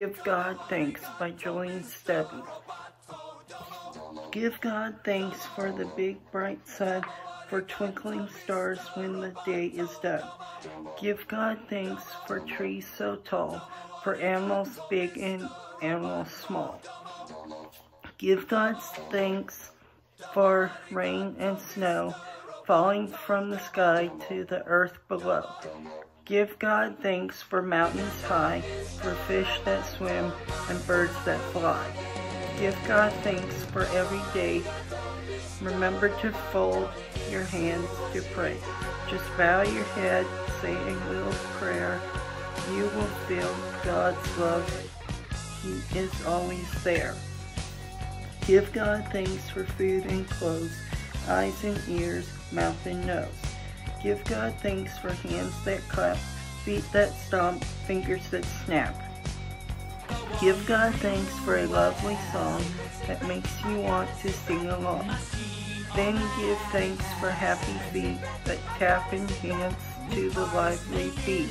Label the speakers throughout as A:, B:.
A: Give God Thanks by Jolene Stubby. Give God thanks for the big bright sun, for twinkling stars when the day is done. Give God thanks for trees so tall, for animals big and animals small. Give God thanks for rain and snow falling from the sky to the earth below. Give God thanks for mountains high, for fish that swim and birds that fly. Give God thanks for every day. Remember to fold your hands to pray. Just bow your head, say a little prayer. You will feel God's love. He is always there. Give God thanks for food and clothes, eyes and ears, mouth and nose. Give God thanks for hands that clap, feet that stomp, fingers that snap. Give God thanks for a lovely song that makes you want to sing along. Then give thanks for happy feet that tap and dance to the lively beat.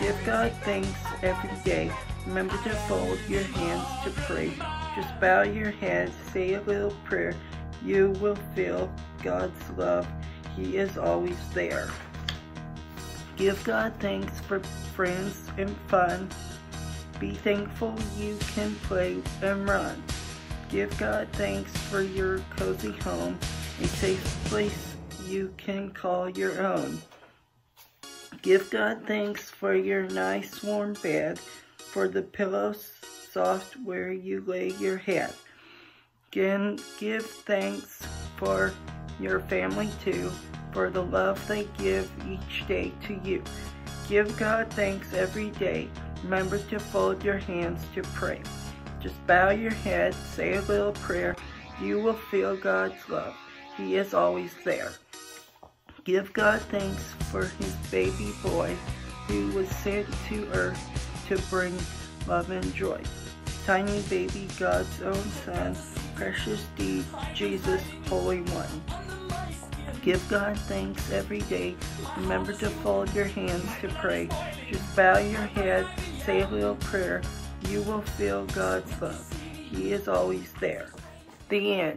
A: Give God thanks every day. Remember to fold your hands to pray. Just bow your head, say a little prayer. You will feel God's love he is always there. Give God thanks for friends and fun. Be thankful you can play and run. Give God thanks for your cozy home, a safe place you can call your own. Give God thanks for your nice warm bed, for the pillows soft where you lay your head. Again, give thanks for your family too, for the love they give each day to you. Give God thanks every day. Remember to fold your hands to pray. Just bow your head, say a little prayer. You will feel God's love. He is always there. Give God thanks for his baby boy who was sent to earth to bring love and joy. Tiny baby, God's own son, precious deed, Jesus, Holy One. Give God thanks every day. Remember to fold your hands to pray. Just bow your head, say a little prayer. You will feel God's love. He is always there. The end.